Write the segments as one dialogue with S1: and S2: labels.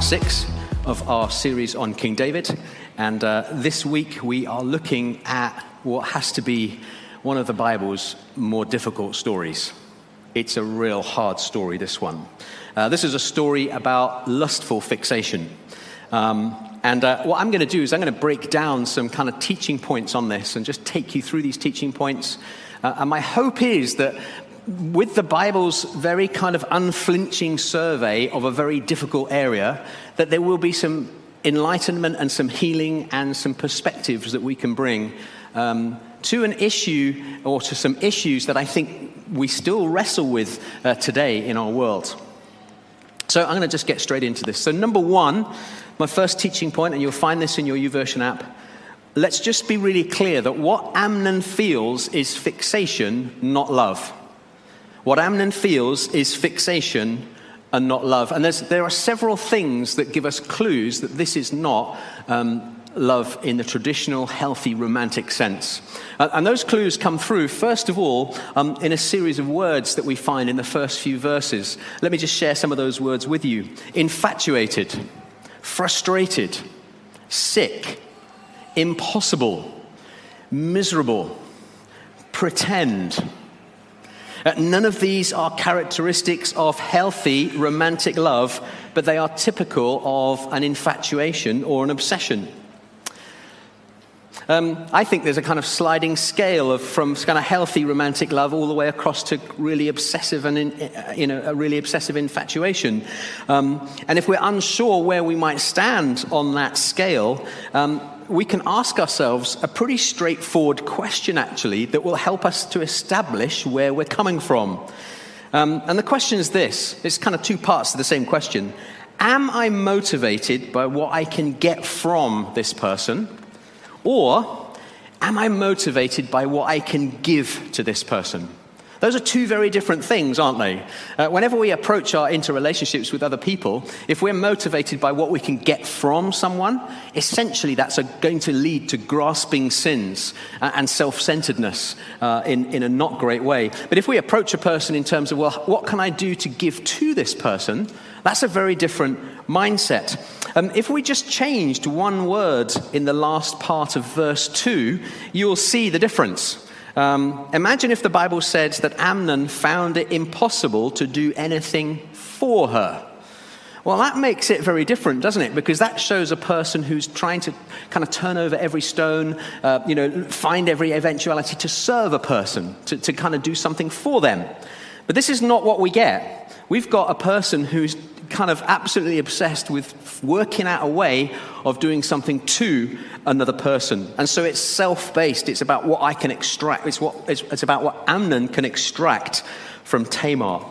S1: Part six of our series on King David, and uh, this week we are looking at what has to be one of the Bible's more difficult stories. It's a real hard story, this one. Uh, this is a story about lustful fixation. Um, and uh, what I'm going to do is I'm going to break down some kind of teaching points on this and just take you through these teaching points. Uh, and my hope is that with the Bible's very kind of unflinching survey of a very difficult area, that there will be some enlightenment and some healing and some perspectives that we can bring um, to an issue or to some issues that I think we still wrestle with uh, today in our world. So I'm going to just get straight into this. So, number one, my first teaching point, and you'll find this in your YouVersion app. Let's just be really clear that what Amnon feels is fixation, not love. What Amnon feels is fixation and not love. And there are several things that give us clues that this is not um, love in the traditional, healthy, romantic sense. Uh, and those clues come through, first of all, um, in a series of words that we find in the first few verses. Let me just share some of those words with you infatuated, frustrated, sick, impossible, miserable, pretend none of these are characteristics of healthy romantic love, but they are typical of an infatuation or an obsession. Um, I think there's a kind of sliding scale of from kind of healthy romantic love all the way across to really obsessive and in, uh, you know a really obsessive infatuation. Um, and if we're unsure where we might stand on that scale, um, we can ask ourselves a pretty straightforward question, actually, that will help us to establish where we're coming from. Um, and the question is this it's kind of two parts to the same question. Am I motivated by what I can get from this person? Or am I motivated by what I can give to this person? Those are two very different things, aren't they? Uh, whenever we approach our interrelationships with other people, if we're motivated by what we can get from someone, essentially that's a, going to lead to grasping sins uh, and self centeredness uh, in, in a not great way. But if we approach a person in terms of, well, what can I do to give to this person? That's a very different mindset. Um, if we just changed one word in the last part of verse 2, you'll see the difference. Um, imagine if the Bible said that Amnon found it impossible to do anything for her. Well, that makes it very different, doesn't it? Because that shows a person who's trying to kind of turn over every stone, uh, you know, find every eventuality to serve a person, to, to kind of do something for them. But this is not what we get. We've got a person who's kind of absolutely obsessed with working out a way of doing something to another person. And so it's self based. It's about what I can extract. It's, what, it's, it's about what Amnon can extract from Tamar.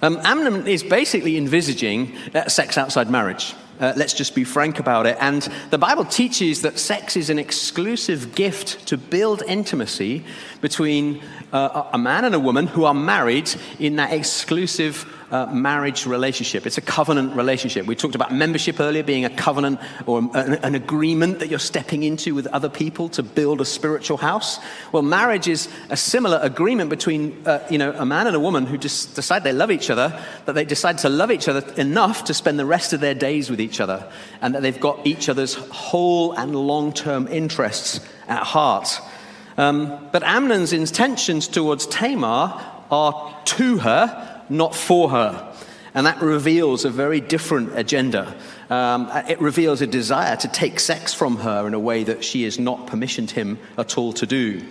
S1: Um, Amnon is basically envisaging uh, sex outside marriage. Uh, let's just be frank about it. And the Bible teaches that sex is an exclusive gift to build intimacy between uh, a man and a woman who are married in that exclusive uh, marriage relationship. It's a covenant relationship. We talked about membership earlier being a covenant or an, an decrement that you're stepping into with other people to build a spiritual house. Well, marriage is a similar agreement between uh, you know, a man and a woman who just decide they love each other, that they decide to love each other enough to spend the rest of their days with each other, and that they've got each other's whole and long term interests at heart. Um, but Amnon's intentions towards Tamar are to her not for her. And that reveals a very different agenda. Um, it reveals a desire to take sex from her in a way that she has not permissioned him at all to do.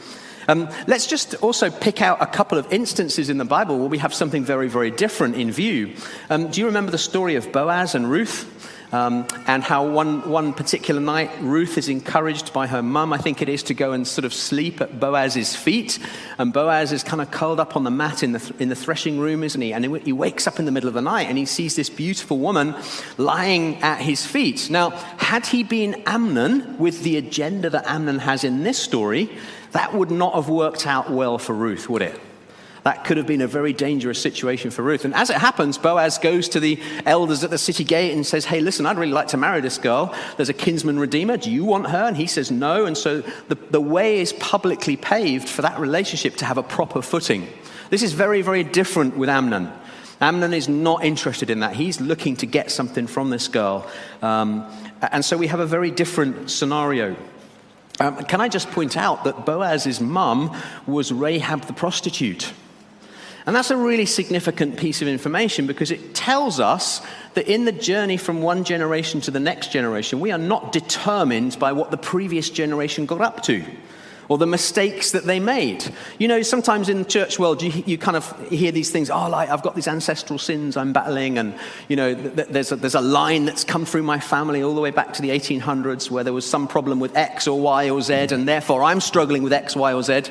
S1: Um, let's just also pick out a couple of instances in the Bible where we have something very, very different in view. Um, do you remember the story of Boaz and Ruth? Um, and how one, one particular night Ruth is encouraged by her mum, I think it is, to go and sort of sleep at Boaz's feet. And Boaz is kind of curled up on the mat in the, in the threshing room, isn't he? And he, he wakes up in the middle of the night and he sees this beautiful woman lying at his feet. Now, had he been Amnon with the agenda that Amnon has in this story, that would not have worked out well for Ruth, would it? That could have been a very dangerous situation for Ruth. And as it happens, Boaz goes to the elders at the city gate and says, Hey, listen, I'd really like to marry this girl. There's a kinsman redeemer. Do you want her? And he says, No. And so the, the way is publicly paved for that relationship to have a proper footing. This is very, very different with Amnon. Amnon is not interested in that. He's looking to get something from this girl. Um, and so we have a very different scenario. Um, can I just point out that Boaz's mum was Rahab the prostitute? And that's a really significant piece of information because it tells us that in the journey from one generation to the next generation, we are not determined by what the previous generation got up to or the mistakes that they made. You know, sometimes in the church world, you, you kind of hear these things, oh, like, I've got these ancestral sins I'm battling, and, you know, th- there's, a, there's a line that's come through my family all the way back to the 1800s where there was some problem with X or Y or Z, and therefore I'm struggling with X, Y, or Z.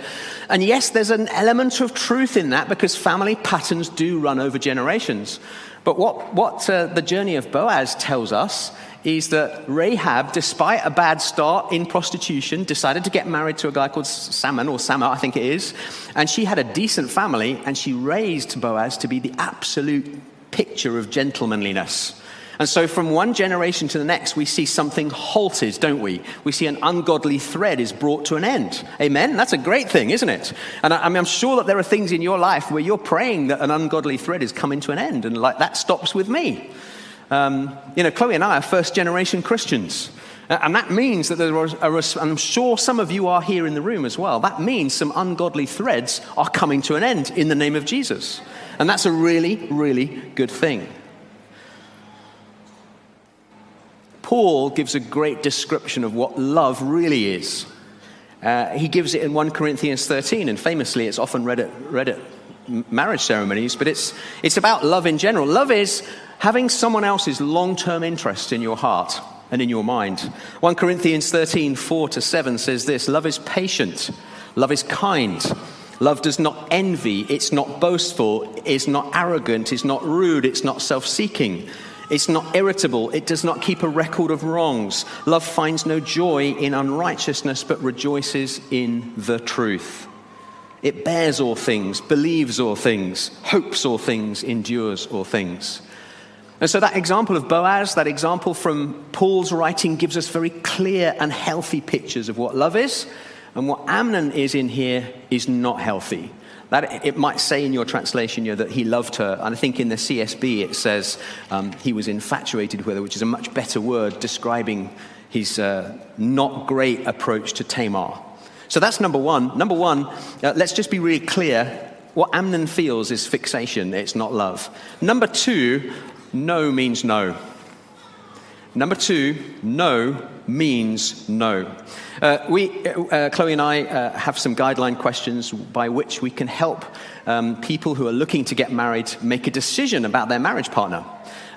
S1: And yes, there's an element of truth in that because family patterns do run over generations. But what, what uh, the journey of Boaz tells us is that Rahab, despite a bad start in prostitution, decided to get married to a guy called Salmon, or Sama, I think it is. And she had a decent family, and she raised Boaz to be the absolute picture of gentlemanliness. And so, from one generation to the next, we see something halted, don't we? We see an ungodly thread is brought to an end. Amen? That's a great thing, isn't it? And I, I'm sure that there are things in your life where you're praying that an ungodly thread is coming to an end, and like that stops with me. Um, you know, Chloe and I are first generation Christians. And that means that there are, I'm sure some of you are here in the room as well. That means some ungodly threads are coming to an end in the name of Jesus. And that's a really, really good thing. Paul gives a great description of what love really is. Uh, he gives it in 1 Corinthians 13, and famously it's often read at, read at marriage ceremonies, but it's, it's about love in general. Love is having someone else's long term interest in your heart and in your mind. 1 Corinthians 13, 4 to 7 says this Love is patient, love is kind. Love does not envy, it's not boastful, it's not arrogant, it's not rude, it's not self seeking. It's not irritable. It does not keep a record of wrongs. Love finds no joy in unrighteousness, but rejoices in the truth. It bears all things, believes all things, hopes all things, endures all things. And so that example of Boaz, that example from Paul's writing, gives us very clear and healthy pictures of what love is. And what Amnon is in here is not healthy. That, it might say in your translation you know, that he loved her. And I think in the CSB it says um, he was infatuated with her, which is a much better word describing his uh, not great approach to Tamar. So that's number one. Number one, uh, let's just be really clear. What Amnon feels is fixation, it's not love. Number two, no means no. Number two, no means no. Uh, we, uh, Chloe and I uh, have some guideline questions by which we can help um, people who are looking to get married make a decision about their marriage partner.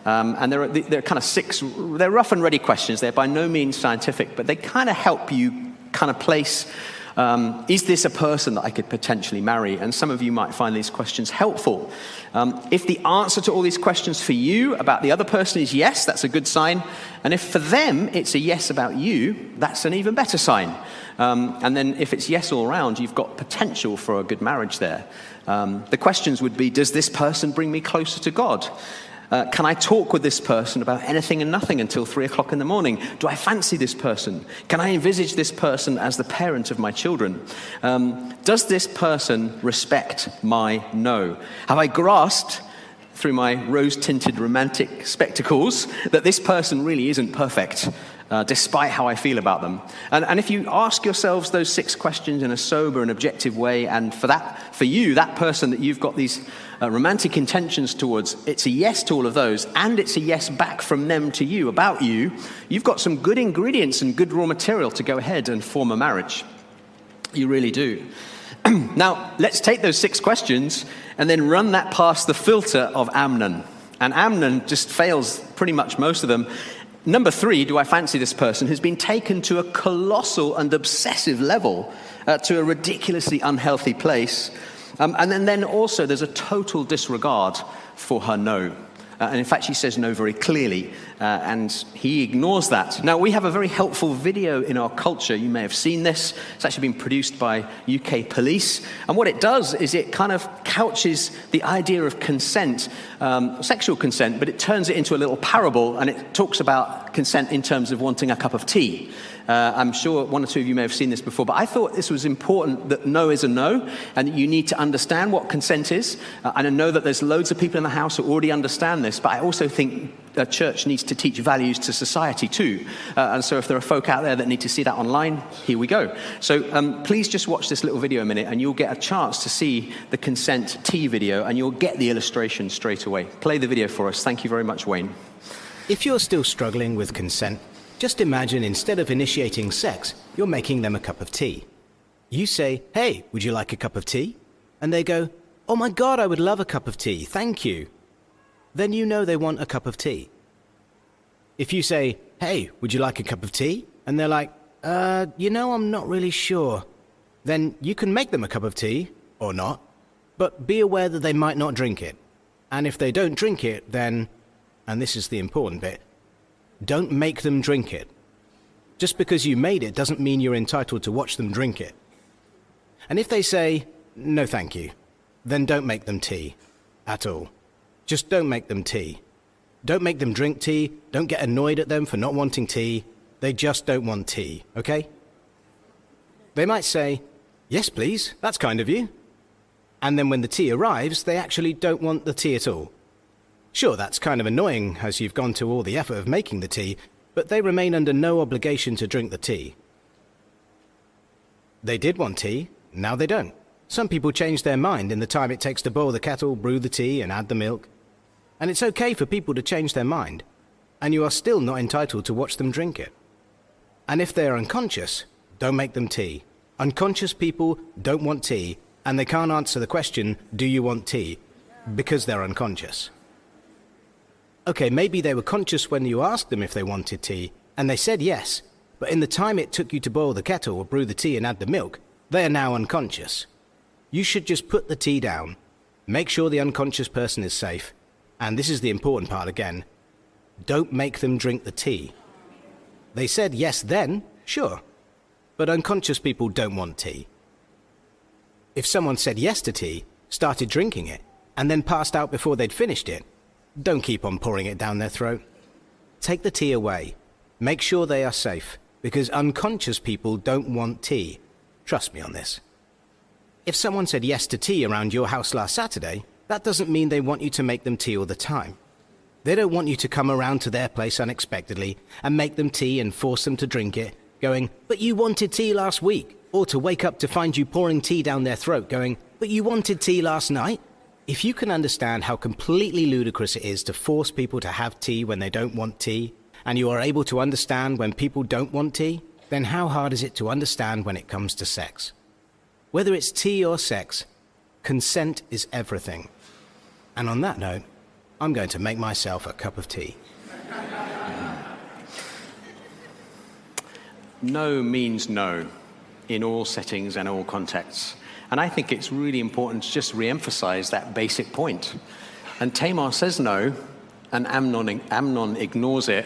S1: Um, and there are, there are kind of six, they're rough and ready questions. They're by no means scientific, but they kind of help you kind of place um, is this a person that I could potentially marry? And some of you might find these questions helpful. Um, if the answer to all these questions for you about the other person is yes, that's a good sign. And if for them it's a yes about you, that's an even better sign. Um, and then if it's yes all around, you've got potential for a good marriage there. Um, the questions would be Does this person bring me closer to God? Uh, can I talk with this person about anything and nothing until three o'clock in the morning? Do I fancy this person? Can I envisage this person as the parent of my children? Um, does this person respect my no? Have I grasped through my rose tinted romantic spectacles that this person really isn't perfect? Uh, despite how I feel about them. And, and, if you ask yourselves those six questions in a sober and objective way, and for that, for you, that person that you've got these uh, romantic intentions towards, it's a yes to all of those, and it's a yes back from them to you about you, you've got some good ingredients and good raw material to go ahead and form a marriage. You really do. now, let's take those six questions and then run that past the filter of Amnon. And Amnon just fails pretty much most of them. Number three, do I fancy this person, has been taken to a colossal and obsessive level, uh, to a ridiculously unhealthy place. Um, and then, then also, there's a total disregard for her no. Uh, and in fact, she says no very clearly, uh, and he ignores that. Now, we have a very helpful video in our culture. You may have seen this. It's actually been produced by UK police. And what it does is it kind of couches the idea of consent, um, sexual consent, but it turns it into a little parable and it talks about consent in terms of wanting a cup of tea. Uh, I'm sure one or two of you may have seen this before, but I thought this was important that no is a no, and that you need to understand what consent is. Uh, and I know that there's loads of people in the house who already understand this, but I also think a church needs to teach values to society too. Uh, and so if there are folk out there that need to see that online, here we go. So um, please just watch this little video a minute, and you'll get a chance to see the consent tea video, and you'll get the illustration straight away. Play the video for us. Thank you very much, Wayne.
S2: If you're still struggling with consent, just imagine instead of initiating sex, you're making them a cup of tea. You say, Hey, would you like a cup of tea? And they go, Oh my god, I would love a cup of tea, thank you. Then you know they want a cup of tea. If you say, Hey, would you like a cup of tea? And they're like, Uh, you know, I'm not really sure. Then you can make them a cup of tea, or not, but be aware that they might not drink it. And if they don't drink it, then, and this is the important bit, don't make them drink it. Just because you made it doesn't mean you're entitled to watch them drink it. And if they say, no thank you, then don't make them tea. At all. Just don't make them tea. Don't make them drink tea, don't get annoyed at them for not wanting tea. They just don't want tea, okay? They might say, yes please, that's kind of you. And then when the tea arrives, they actually don't want the tea at all. Sure, that's kind of annoying as you've gone to all the effort of making the tea, but they remain under no obligation to drink the tea. They did want tea, now they don't. Some people change their mind in the time it takes to boil the kettle, brew the tea, and add the milk. And it's okay for people to change their mind, and you are still not entitled to watch them drink it. And if they are unconscious, don't make them tea. Unconscious people don't want tea, and they can't answer the question, Do you want tea? because they're unconscious. Okay, maybe they were conscious when you asked them if they wanted tea, and they said yes, but in the time it took you to boil the kettle or brew the tea and add the milk, they are now unconscious. You should just put the tea down, make sure the unconscious person is safe, and this is the important part again don't make them drink the tea. They said yes then, sure, but unconscious people don't want tea. If someone said yes to tea, started drinking it, and then passed out before they'd finished it, don't keep on pouring it down their throat. Take the tea away. Make sure they are safe, because unconscious people don't want tea. Trust me on this. If someone said yes to tea around your house last Saturday, that doesn't mean they want you to make them tea all the time. They don't want you to come around to their place unexpectedly and make them tea and force them to drink it, going, But you wanted tea last week. Or to wake up to find you pouring tea down their throat, going, But you wanted tea last night. If you can understand how completely ludicrous it is to force people to have tea when they don't want tea, and you are able to understand when people don't want tea, then how hard is it to understand when it comes to sex? Whether it's tea or sex, consent is everything. And on that note, I'm going to make myself a cup of tea.
S1: No means no in all settings and all contexts. And I think it's really important to just re emphasize that basic point. And Tamar says no, and Amnon, Amnon ignores it,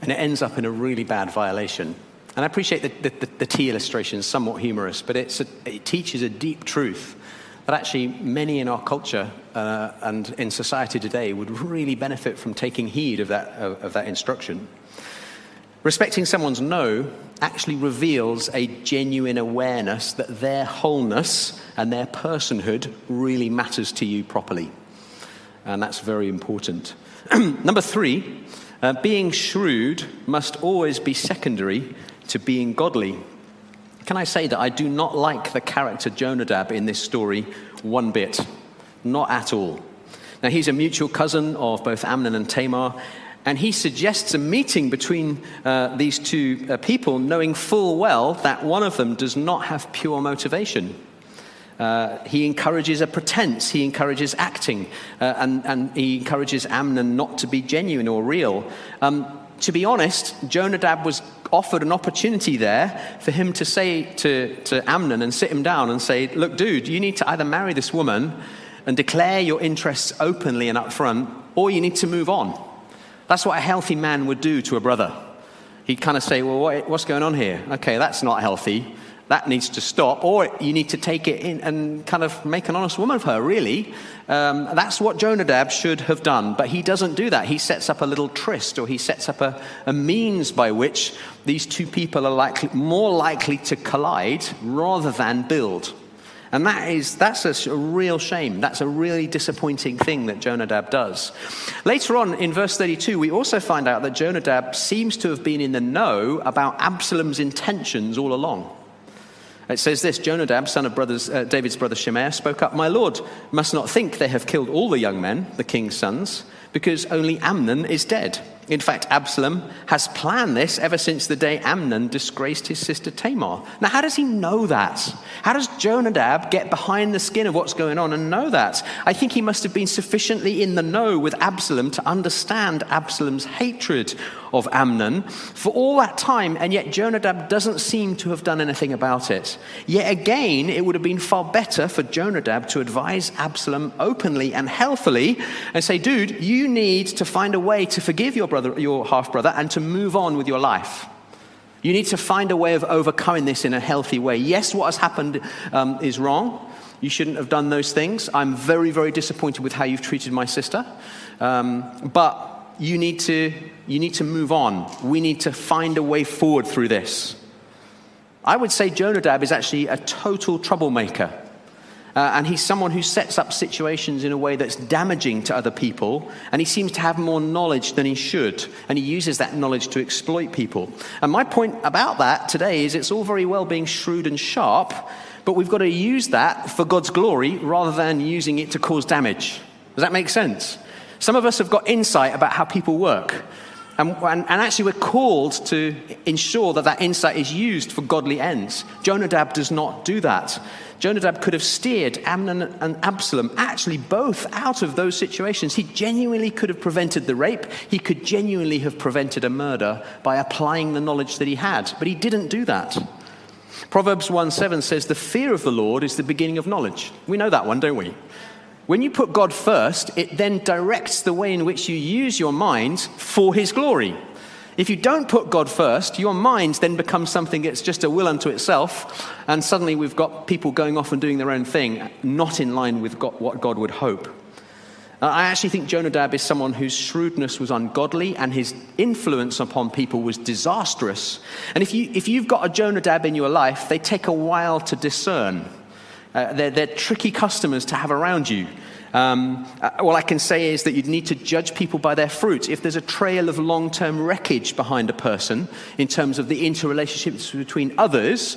S1: and it ends up in a really bad violation. And I appreciate the, the, the tea illustration is somewhat humorous, but a, it teaches a deep truth that actually many in our culture uh, and in society today would really benefit from taking heed of that, of, of that instruction. Respecting someone's no actually reveals a genuine awareness that their wholeness and their personhood really matters to you properly. And that's very important. Number three, uh, being shrewd must always be secondary to being godly. Can I say that I do not like the character Jonadab in this story one bit? Not at all. Now, he's a mutual cousin of both Amnon and Tamar, and he suggests a meeting between uh, these two uh, people, knowing full well that one of them does not have pure motivation. Uh, he encourages a pretense, he encourages acting, uh, and, and, he encourages Amnon not to be genuine or real. Um, to be honest, Jonadab was offered an opportunity there for him to say to, to Amnon and sit him down and say, Look, dude, you need to either marry this woman and declare your interests openly and upfront, or you need to move on. That's what a healthy man would do to a brother. He'd kind of say, Well, what, what's going on here? Okay, that's not healthy. That needs to stop. Or you need to take it in and kind of make an honest woman of her, really. Um, that's what Jonadab should have done. But he doesn't do that. He sets up a little tryst or he sets up a, a means by which these two people are likely, more likely to collide rather than build. And that is, that's a, real shame. That's a really disappointing thing that Jonadab does. Later on in verse 32, we also find out that Jonadab seems to have been in the know about Absalom's intentions all along. It says this Jonadab, son of brothers, uh, David's brother Shimeah, spoke up, My lord must not think they have killed all the young men, the king's sons, because only Amnon is dead. In fact, Absalom has planned this ever since the day Amnon disgraced his sister Tamar. Now, how does he know that? How does Jonadab get behind the skin of what's going on and know that? I think he must have been sufficiently in the know with Absalom to understand Absalom's hatred of Amnon for all that time, and yet Jonadab doesn't seem to have done anything about it. Yet again, it would have been far better for Jonadab to advise Absalom openly and healthily and say, dude, you need to find a way to forgive your brother, your half brother, and to move on with your life. You need to find a way of overcoming this in a healthy way. Yes, what has happened um, is wrong. You shouldn't have done those things. I'm very, very disappointed with how you've treated my sister. Um, but you need, to, you need to move on. We need to find a way forward through this. I would say Jonadab is actually a total troublemaker. Uh, and he's someone who sets up situations in a way that's damaging to other people, and he seems to have more knowledge than he should, and he uses that knowledge to exploit people. And my point about that today is it's all very well being shrewd and sharp, but we've got to use that for God's glory rather than using it to cause damage. Does that make sense? Some of us have got insight about how people work. And, and, and, actually, we're called to ensure that that insight is used for godly ends. Jonadab does not do that. Jonadab could have steered Amnon and Absalom, actually both, out of those situations. He genuinely could have prevented the rape. He could genuinely have prevented a murder by applying the knowledge that he had. But he didn't do that. Proverbs 1 7 says, The fear of the Lord is the beginning of knowledge. We know that one, don't we? When you put God first, it then directs the way in which you use your mind for His glory. If you don't put God first, your mind then becomes something that's just a will unto itself, and suddenly we've got people going off and doing their own thing, not in line with God, what God would hope. Uh, I actually think Jonadab is someone whose shrewdness was ungodly and his influence upon people was disastrous. And if, you, if you've got a Jonadab in your life, they take a while to discern. Uh, they're, they're, tricky customers to have around you. Um, uh, all I can say is that you'd need to judge people by their fruit. If there's a trail of long term wreckage behind a person in terms of the interrelationships between others,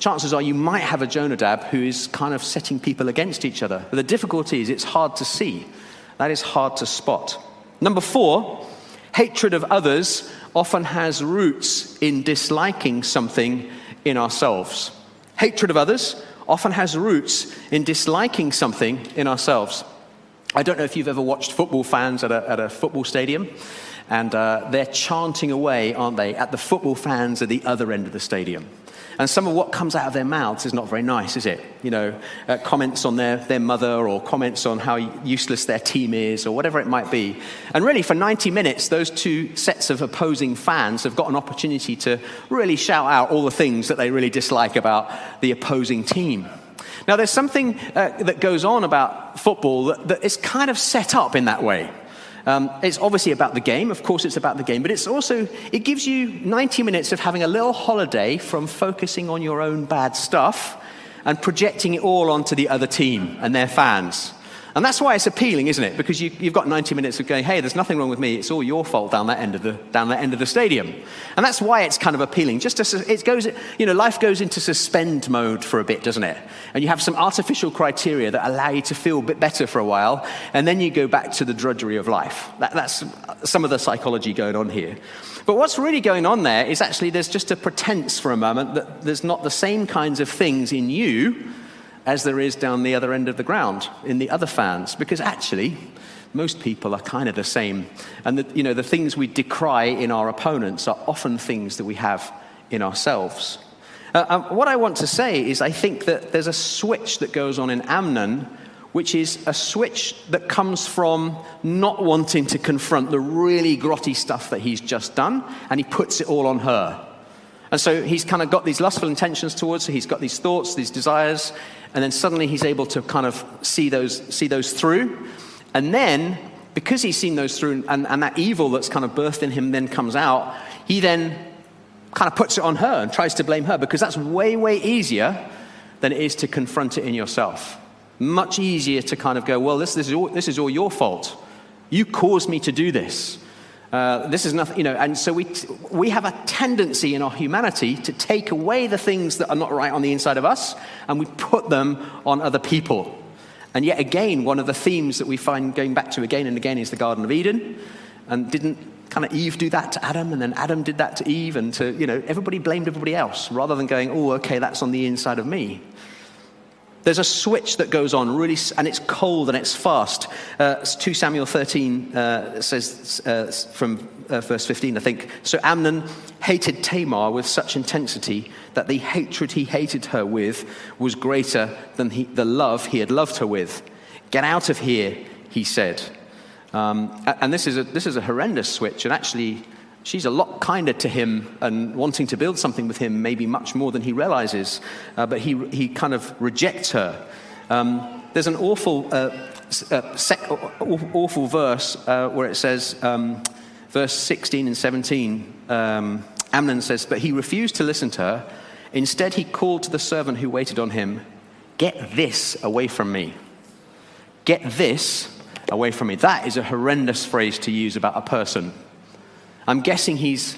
S1: chances are you might have a Jonadab who is kind of setting people against each other. But the difficulty is it's hard to see, that is hard to spot. Number four, hatred of others often has roots in disliking something in ourselves. Hatred of others often has roots in disliking something in ourselves. I don't know if you've ever watched football fans at a, at a football stadium, and uh, they're chanting away, aren't they, at the football fans at the other end of the stadium. And some of what comes out of their mouths is not very nice, is it? You know, uh, comments on their, their mother or comments on how useless their team is or whatever it might be. And really, for 90 minutes, those two sets of opposing fans have got an opportunity to really shout out all the things that they really dislike about the opposing team. Now, there's something uh, that goes on about football that, that is kind of set up in that way. Um, it's obviously about the game, of course, it's about the game, but it's also, it gives you 90 minutes of having a little holiday from focusing on your own bad stuff and projecting it all onto the other team and their fans. And that's why it's appealing, isn't it? Because you, have got 90 minutes of going, hey, there's nothing wrong with me. It's all your fault down that end of the, down that end of the stadium. And that's why it's kind of appealing. Just it goes, you know, life goes into suspend mode for a bit, doesn't it? And you have some artificial criteria that allow you to feel a bit better for a while. And then you go back to the drudgery of life. That, that's some of the psychology going on here. But what's really going on there is actually there's just a pretense for a moment that there's not the same kinds of things in you as there is down the other end of the ground in the other fans, because actually, most people are kind of the same. And the, you know, the things we decry in our opponents are often things that we have in ourselves. Uh, um, what I want to say is, I think that there's a switch that goes on in Amnon which is a switch that comes from not wanting to confront the really grotty stuff that he's just done, and he puts it all on her. And so he's kind of got these lustful intentions towards her, he's got these thoughts, these desires, and then suddenly he's able to kind of see those, see those through. And then, because he's seen those through, and, and that evil that's kind of birthed in him then comes out, he then kind of puts it on her and tries to blame her because that's way, way easier than it is to confront it in yourself. Much easier to kind of go, well, this, this, is, all, this is all your fault. You caused me to do this. Uh, this is nothing, you know, and so we, we have a tendency in our humanity to take away the things that are not right on the inside of us and we put them on other people. And yet again, one of the themes that we find going back to again and again is the Garden of Eden. And didn't kind of Eve do that to Adam, and then Adam did that to Eve, and to, you know, everybody blamed everybody else rather than going, oh, okay, that's on the inside of me. There's a switch that goes on, really, and it's cold and it's fast. Uh, 2 Samuel 13 uh, says uh, from uh, verse 15, I think. So Amnon hated Tamar with such intensity that the hatred he hated her with was greater than he, the love he had loved her with. Get out of here, he said. Um, and this is, a, this is a horrendous switch, and actually, she's a lot kinder to him and wanting to build something with him, maybe much more than he realizes. Uh, but he, he kind of rejects her. Um, there's an awful, uh, uh, sec- awful verse uh, where it says, um, verse 16 and 17, um, Amnon says, But he refused to listen to her. Instead, he called to the servant who waited on him, Get this away from me. Get this away from me. That is a horrendous phrase to use about a person. I'm guessing he's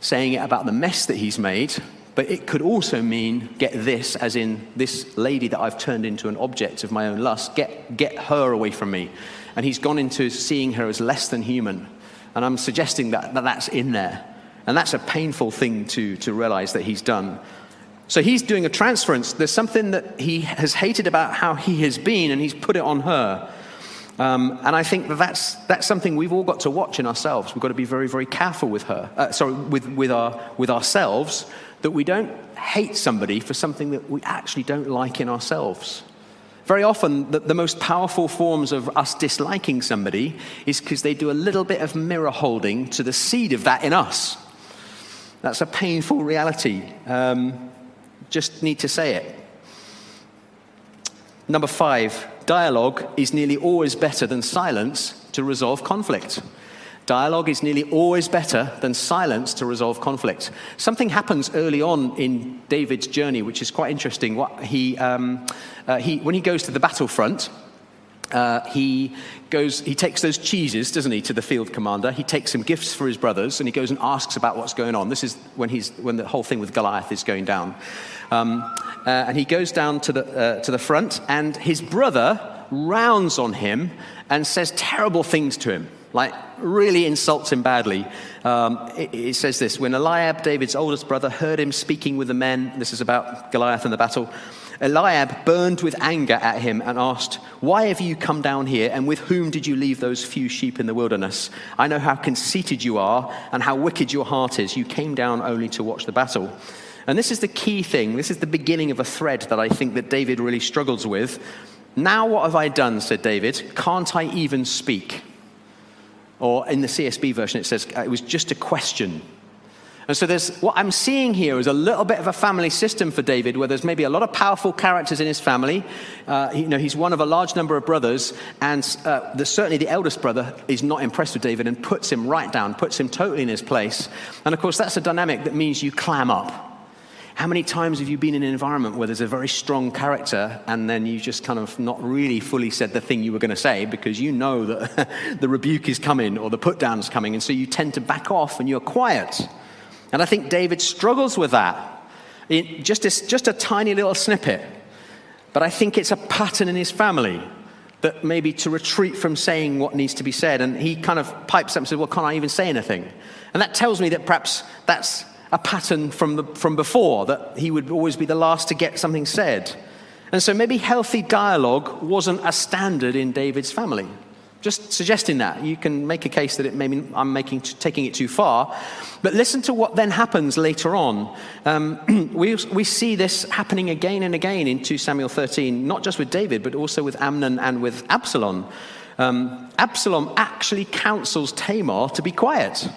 S1: saying it about the mess that he's made, but it could also mean get this, as in this lady that I've turned into an object of my own lust, get, get her away from me. And he's gone into seeing her as less than human. And I'm suggesting that, that that's in there. And that's a painful thing to, to realize that he's done. So he's doing a transference. There's something that he has hated about how he has been, and he's put it on her. Um, and I think that that's, that's something we've all got to watch in ourselves. We've got to be very, very careful with her, uh, sorry, with, with, our, with ourselves, that we don't hate somebody for something that we actually don't like in ourselves. Very often, the, the most powerful forms of us disliking somebody is because they do a little bit of mirror holding to the seed of that in us. That's a painful reality. Um, just need to say it. Number five, dialogue is nearly always better than silence to resolve conflict. Dialogue is nearly always better than silence to resolve conflict. Something happens early on in David's journey, which is quite interesting. What he, um, uh, he, when he goes to the battlefront, uh, he goes, he takes those cheeses, doesn't he, to the field commander. He takes some gifts for his brothers, and he goes and asks about what's going on. This is when, he's, when the whole thing with Goliath is going down. Um, uh, and he goes down to the, uh, to the front, and his brother rounds on him and says terrible things to him, like really insults him badly. Um, it, says this When Eliab, David's oldest brother, heard him speaking with the men, this is about Goliath and the battle. Eliab burned with anger at him and asked, Why have you come down here, and with whom did you leave those few sheep in the wilderness? I know how conceited you are and how wicked your heart is. You came down only to watch the battle. And this is the key thing. This is the beginning of a thread that I think that David really struggles with. Now what have I done, said David. Can't I even speak? Or in the CSB version, it says it was just a question. And so there's what I'm seeing here is a little bit of a family system for David, where there's maybe a lot of powerful characters in his family. Uh, you know, he's one of a large number of brothers, and uh, the, certainly the eldest brother is not impressed with David and puts him right down, puts him totally in his place. And of course, that's a dynamic that means you clam up. How many times have you been in an environment where there's a very strong character and then you just kind of not really fully said the thing you were going to say because you know that the rebuke is coming or the put down is coming, and so you tend to back off and you're quiet? And I think David struggles with that. It, just, a, just a tiny little snippet. But I think it's a pattern in his family that maybe to retreat from saying what needs to be said. And he kind of pipes up and says, Well, can't I even say anything? And that tells me that perhaps that's a pattern from, the, from before, that he would always be the last to get something said. And so maybe healthy dialogue wasn't a standard in David's family. Just suggesting that. You can make a case that it maybe I'm making, taking it too far. But listen to what then happens later on. Um, we, we see this happening again and again in 2 Samuel 13, not just with David, but also with Amnon and with Absalom. Um, Absalom actually counsels Tamar to be quiet.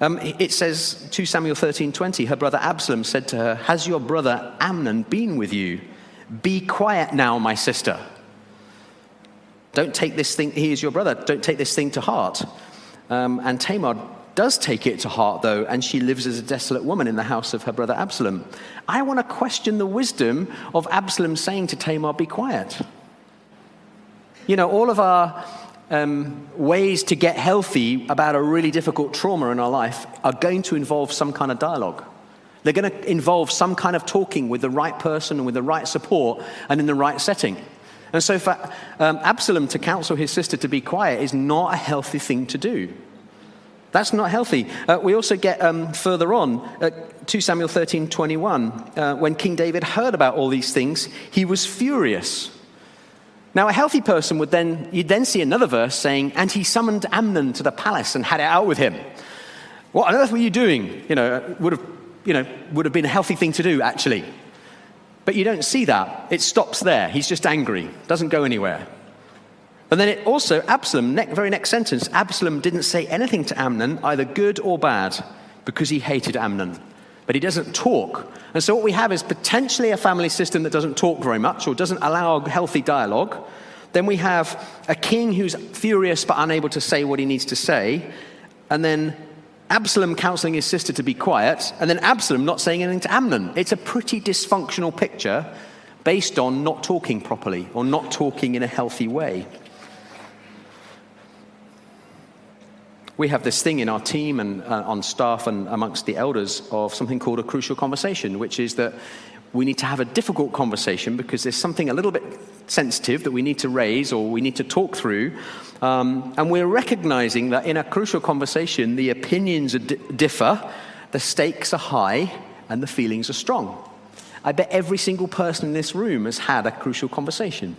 S1: Um, it says 2 Samuel 13 20, her brother Absalom said to her, Has your brother Amnon been with you? Be quiet now, my sister. Don't take this thing, he is your brother, don't take this thing to heart. Um, and Tamar does take it to heart, though, and she lives as a desolate woman in the house of her brother Absalom. I want to question the wisdom of Absalom saying to Tamar, Be quiet. You know, all of our um, ways to get healthy about a really difficult trauma in our life are going to involve some kind of dialogue. They're going to involve some kind of talking with the right person and with the right support and in the right setting. And so for um, Absalom to counsel his sister to be quiet is not a healthy thing to do. That's not healthy. Uh, we also get um, further on, at 2 Samuel 13 21, uh, when King David heard about all these things, he was furious. Now, a healthy person would then, you'd then see another verse saying, and he summoned Amnon to the palace and had it out with him. What on earth were you doing? You know, would have, you know, would have been a healthy thing to do, actually. But you don't see that. It stops there. He's just angry, doesn't go anywhere. And then it also, Absalom, very next sentence, Absalom didn't say anything to Amnon, either good or bad, because he hated Amnon. But he doesn't talk. And so what we have is potentially a family system that doesn't talk very much or doesn't allow healthy dialogue. Then we have a king who's furious but unable to say what he needs to say. And then Absalom counseling his sister to be quiet, and then Absalom not saying anything to Amnon. It's a pretty dysfunctional picture based on not talking properly or not talking in a healthy way. We have this thing in our team and uh, on staff and amongst the elders of something called a crucial conversation, which is that we need to have a difficult conversation because there's something a little bit sensitive that we need to raise or we need to talk through. Um, and we're recognizing that in a crucial conversation, the opinions differ, the stakes are high, and the feelings are strong. I bet every single person in this room has had a crucial conversation.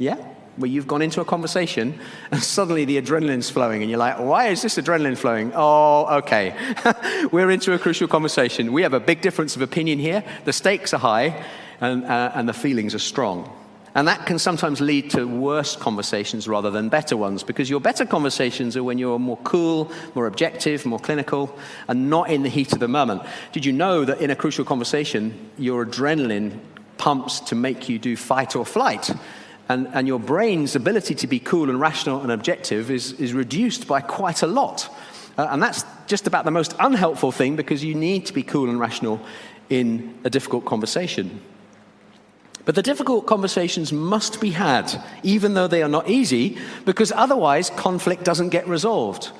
S1: Yeah? Where you've gone into a conversation and suddenly the adrenaline's flowing, and you're like, why is this adrenaline flowing? Oh, okay. We're into a crucial conversation. We have a big difference of opinion here. The stakes are high, and, uh, and the feelings are strong. And that can sometimes lead to worse conversations rather than better ones, because your better conversations are when you're more cool, more objective, more clinical, and not in the heat of the moment. Did you know that in a crucial conversation, your adrenaline pumps to make you do fight or flight? And, and your brain's ability to be cool and rational and objective is, is reduced by quite a lot. Uh, and that's just about the most unhelpful thing because you need to be cool and rational in a difficult conversation. But the difficult conversations must be had, even though they are not easy, because otherwise conflict doesn't get resolved.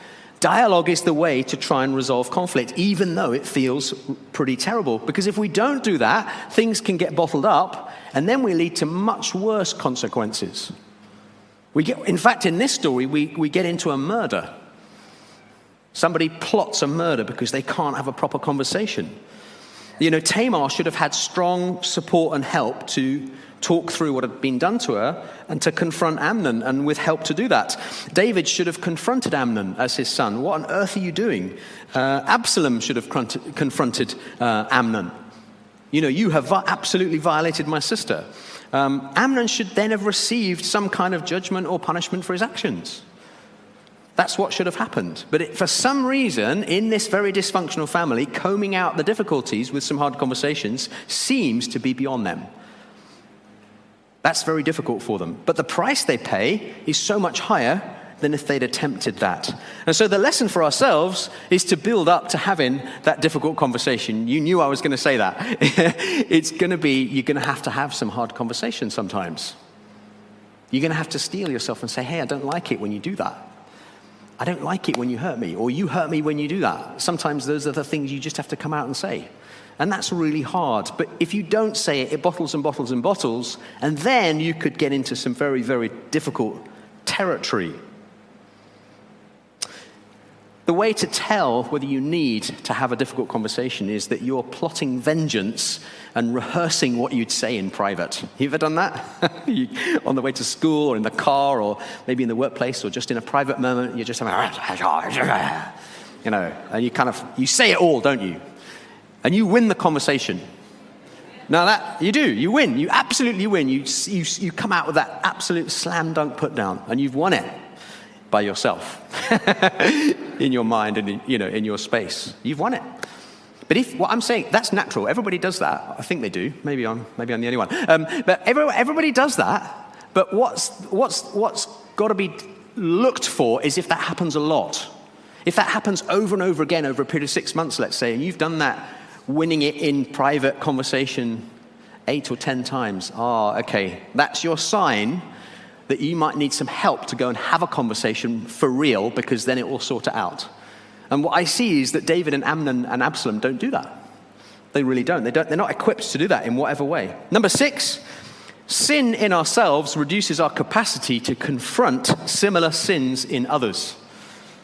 S1: Dialogue is the way to try and resolve conflict, even though it feels pretty terrible. Because if we don't do that, things can get bottled up, and then we lead to much worse consequences. We get, in fact, in this story, we, we get into a murder. Somebody plots a murder because they can't have a proper conversation. You know, Tamar should have had strong support and help to talk through what had been done to her and to confront Amnon, and with help to do that. David should have confronted Amnon as his son. What on earth are you doing? Uh, Absalom should have confronted uh, Amnon. You know, you have absolutely violated my sister. Um, Amnon should then have received some kind of judgment or punishment for his actions. That's what should have happened. But it, for some reason, in this very dysfunctional family, combing out the difficulties with some hard conversations seems to be beyond them. That's very difficult for them. But the price they pay is so much higher than if they'd attempted that. And so the lesson for ourselves is to build up to having that difficult conversation. You knew I was going to say that. it's going to be, you're going to have to have some hard conversations sometimes. You're going to have to steel yourself and say, hey, I don't like it when you do that. I don't like it when you hurt me, or you hurt me when you do that. Sometimes those are the things you just have to come out and say. And that's really hard. But if you don't say it, it bottles and bottles and bottles, and then you could get into some very, very difficult territory. The way to tell whether you need to have a difficult conversation is that you're plotting vengeance and rehearsing what you'd say in private. You ever done that? on the way to school or in the car or maybe in the workplace or just in a private moment, you're just you know, and you kind of, you say it all, don't you? And you win the conversation. Now that, you do, you win, you absolutely win. You, you, you come out with that absolute slam dunk put down and you've won it by yourself in your mind and in, you know, in your space. You've won it. But if what I'm saying, that's natural. Everybody does that. I think they do. Maybe I'm, maybe I'm the only one. Um, but every, everybody does that. But what's, what's, what's got to be looked for is if that happens a lot. If that happens over and over again over a period of six months, let's say, and you've done that winning it in private conversation eight or ten times, ah, okay, that's your sign that you might need some help to go and have a conversation for real because then it will sort it out. And what I see is that David and Amnon and Absalom don't do that. They really don't. They don't they're not equipped to do that in whatever way. Number six, sin in ourselves reduces our capacity to confront similar sins in others.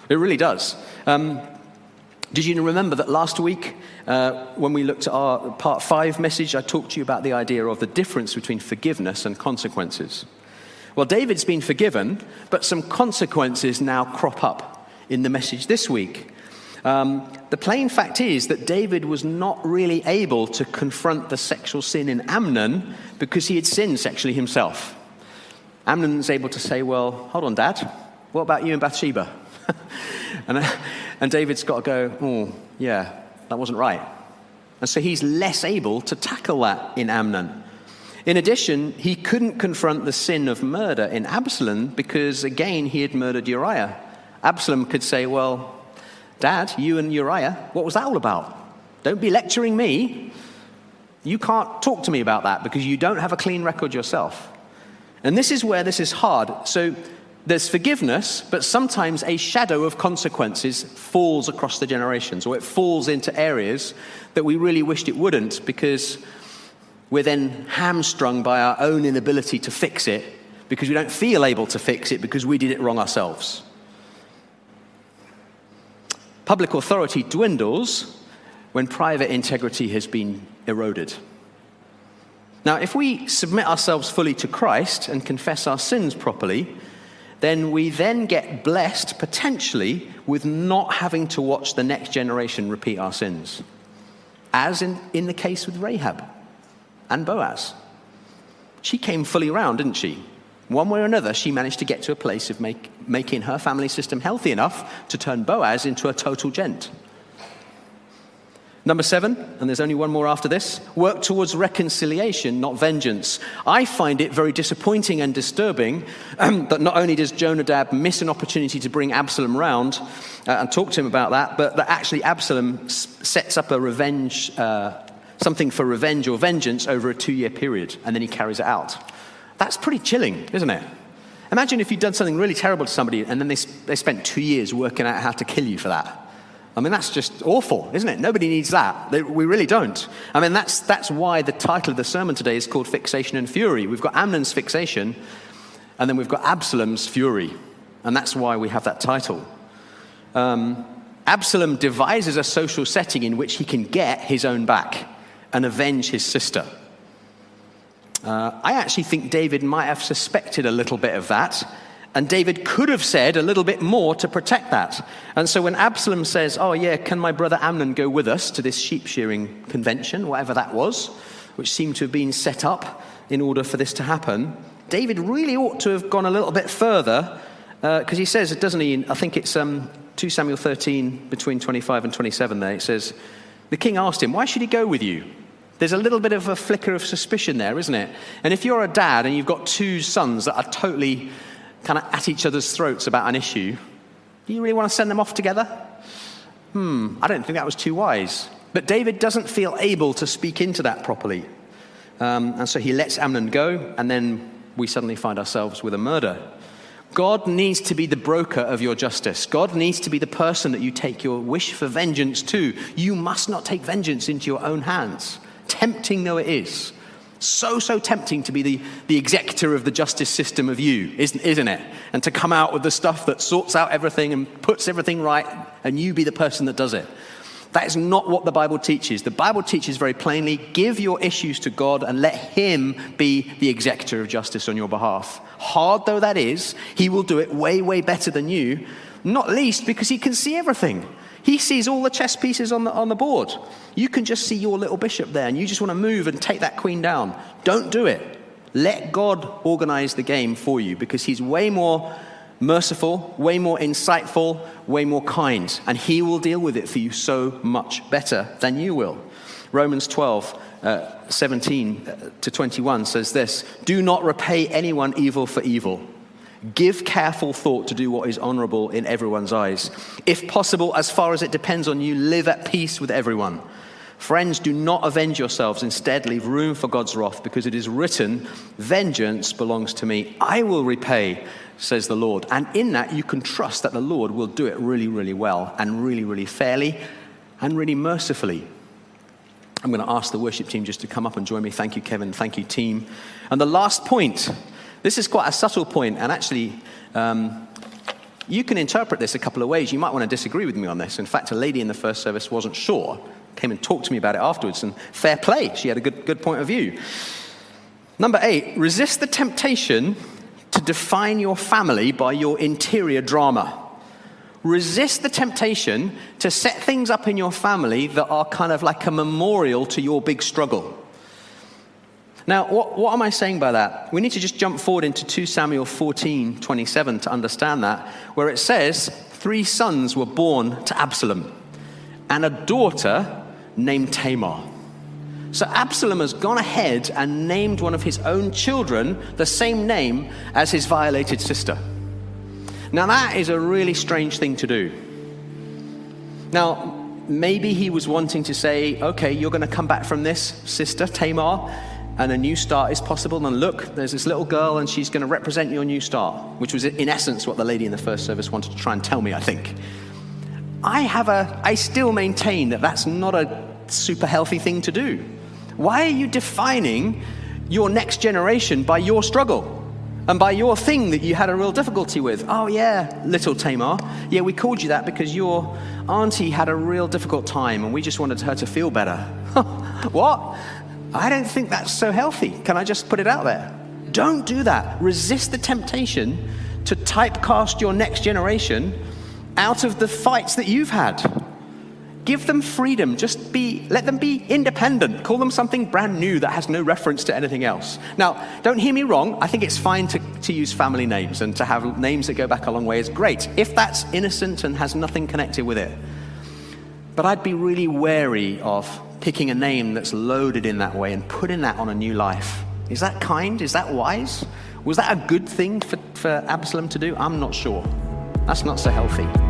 S1: It really does. Um, did you remember that last week, uh, when we looked at our part five message, I talked to you about the idea of the difference between forgiveness and consequences? Well, David's been forgiven, but some consequences now crop up in the message this week. Um, the plain fact is that David was not really able to confront the sexual sin in Amnon because he had sinned sexually himself. Amnon's able to say, Well, hold on, Dad, what about you and Bathsheba? and, uh, and David's got to go, Oh, yeah, that wasn't right. And so he's less able to tackle that in Amnon. In addition, he couldn't confront the sin of murder in Absalom because, again, he had murdered Uriah. Absalom could say, Well, Dad, you and Uriah, what was that all about? Don't be lecturing me. You can't talk to me about that because you don't have a clean record yourself. And this is where this is hard. So there's forgiveness, but sometimes a shadow of consequences falls across the generations, or it falls into areas that we really wished it wouldn't because we're then hamstrung by our own inability to fix it because we don't feel able to fix it because we did it wrong ourselves. Public authority dwindles when private integrity has been eroded. Now, if we submit ourselves fully to Christ and confess our sins properly, then we then get blessed potentially with not having to watch the next generation repeat our sins, as in, in the case with Rahab and Boaz. She came fully around, didn't she? One way or another, she managed to get to a place of make, making her family system healthy enough to turn Boaz into a total gent. Number seven, and there's only one more after this work towards reconciliation, not vengeance. I find it very disappointing and disturbing um, that not only does Jonadab miss an opportunity to bring Absalom round uh, and talk to him about that, but that actually Absalom s- sets up a revenge uh, something for revenge or vengeance over a two year period, and then he carries it out. That's pretty chilling, isn't it? Imagine if you'd done something really terrible to somebody and then they, they spent two years working out how to kill you for that. I mean, that's just awful, isn't it? Nobody needs that. We really don't. I mean, that's, that's why the title of the sermon today is called Fixation and Fury. We've got Amnon's fixation, and then we've got Absalom's fury. And that's why we have that title. Um, Absalom devises a social setting in which he can get his own back and avenge his sister. Uh, I actually think David might have suspected a little bit of that, and David could have said a little bit more to protect that. And so when Absalom says, Oh, yeah, can my brother Amnon go with us to this sheep shearing convention, whatever that was, which seemed to have been set up in order for this to happen, David really ought to have gone a little bit further because uh, he says, doesn't he? I think it's um, 2 Samuel 13, between 25 and 27 there. It says, the king asked him, Why should he go with you? There's a little bit of a flicker of suspicion there, isn't it? And if you're a dad and you've got two sons that are totally kind of at each other's throats about an issue, do you really want to send them off together? Hmm, I don't think that was too wise. But David doesn't feel able to speak into that properly. Um, and so he lets Amnon go, and then we suddenly find ourselves with a murder. God needs to be the broker of your justice. God needs to be the person that you take your wish for vengeance to. You must not take vengeance into your own hands, tempting though it is. So, so tempting to be the, the executor of the justice system of you, isn't, isn't it? And to come out with the stuff that sorts out everything and puts everything right, and you be the person that does it. That is not what the Bible teaches. The Bible teaches very plainly give your issues to God and let Him be the executor of justice on your behalf. Hard though that is, He will do it way, way better than you, not least because He can see everything. He sees all the chess pieces on the, on the board. You can just see your little bishop there and you just want to move and take that queen down. Don't do it. Let God organize the game for you because He's way more merciful, way more insightful, way more kind, and He will deal with it for you so much better than you will. Romans 12, uh, 17 uh, to 21 says this Do not repay anyone evil for evil. Give careful thought to do what is honorable in everyone's eyes. If possible, as far as it depends on you, live at peace with everyone. Friends, do not avenge yourselves. Instead, leave room for God's wrath, because it is written, Vengeance belongs to me. I will repay, says the Lord. And in that, you can trust that the Lord will do it really, really well, and really, really fairly, and really mercifully. I'm going to ask the worship team just to come up and join me. Thank you, Kevin. Thank you, team. And the last point this is quite a subtle point, and actually, um, you can interpret this a couple of ways. You might want to disagree with me on this. In fact, a lady in the first service wasn't sure, came and talked to me about it afterwards, and fair play. She had a good, good point of view. Number eight, resist the temptation to define your family by your interior drama. Resist the temptation to set things up in your family that are kind of like a memorial to your big struggle. Now, what, what am I saying by that? We need to just jump forward into 2 Samuel 14 27 to understand that, where it says, Three sons were born to Absalom, and a daughter named Tamar. So Absalom has gone ahead and named one of his own children the same name as his violated sister. Now, that is a really strange thing to do. Now, maybe he was wanting to say, okay, you're going to come back from this, sister Tamar, and a new start is possible. And look, there's this little girl, and she's going to represent your new start, which was in essence what the lady in the first service wanted to try and tell me, I think. I have a, I still maintain that that's not a super healthy thing to do. Why are you defining your next generation by your struggle? And by your thing that you had a real difficulty with. Oh, yeah, little Tamar. Yeah, we called you that because your auntie had a real difficult time and we just wanted her to feel better. what? I don't think that's so healthy. Can I just put it out there? Don't do that. Resist the temptation to typecast your next generation out of the fights that you've had. Give them freedom. Just be, let them be independent. Call them something brand new that has no reference to anything else. Now, don't hear me wrong. I think it's fine to, to use family names and to have names that go back a long way is great, if that's innocent and has nothing connected with it. But I'd be really wary of picking a name that's loaded in that way and putting that on a new life. Is that kind? Is that wise? Was that a good thing for, for Absalom to do? I'm not sure. That's not so healthy.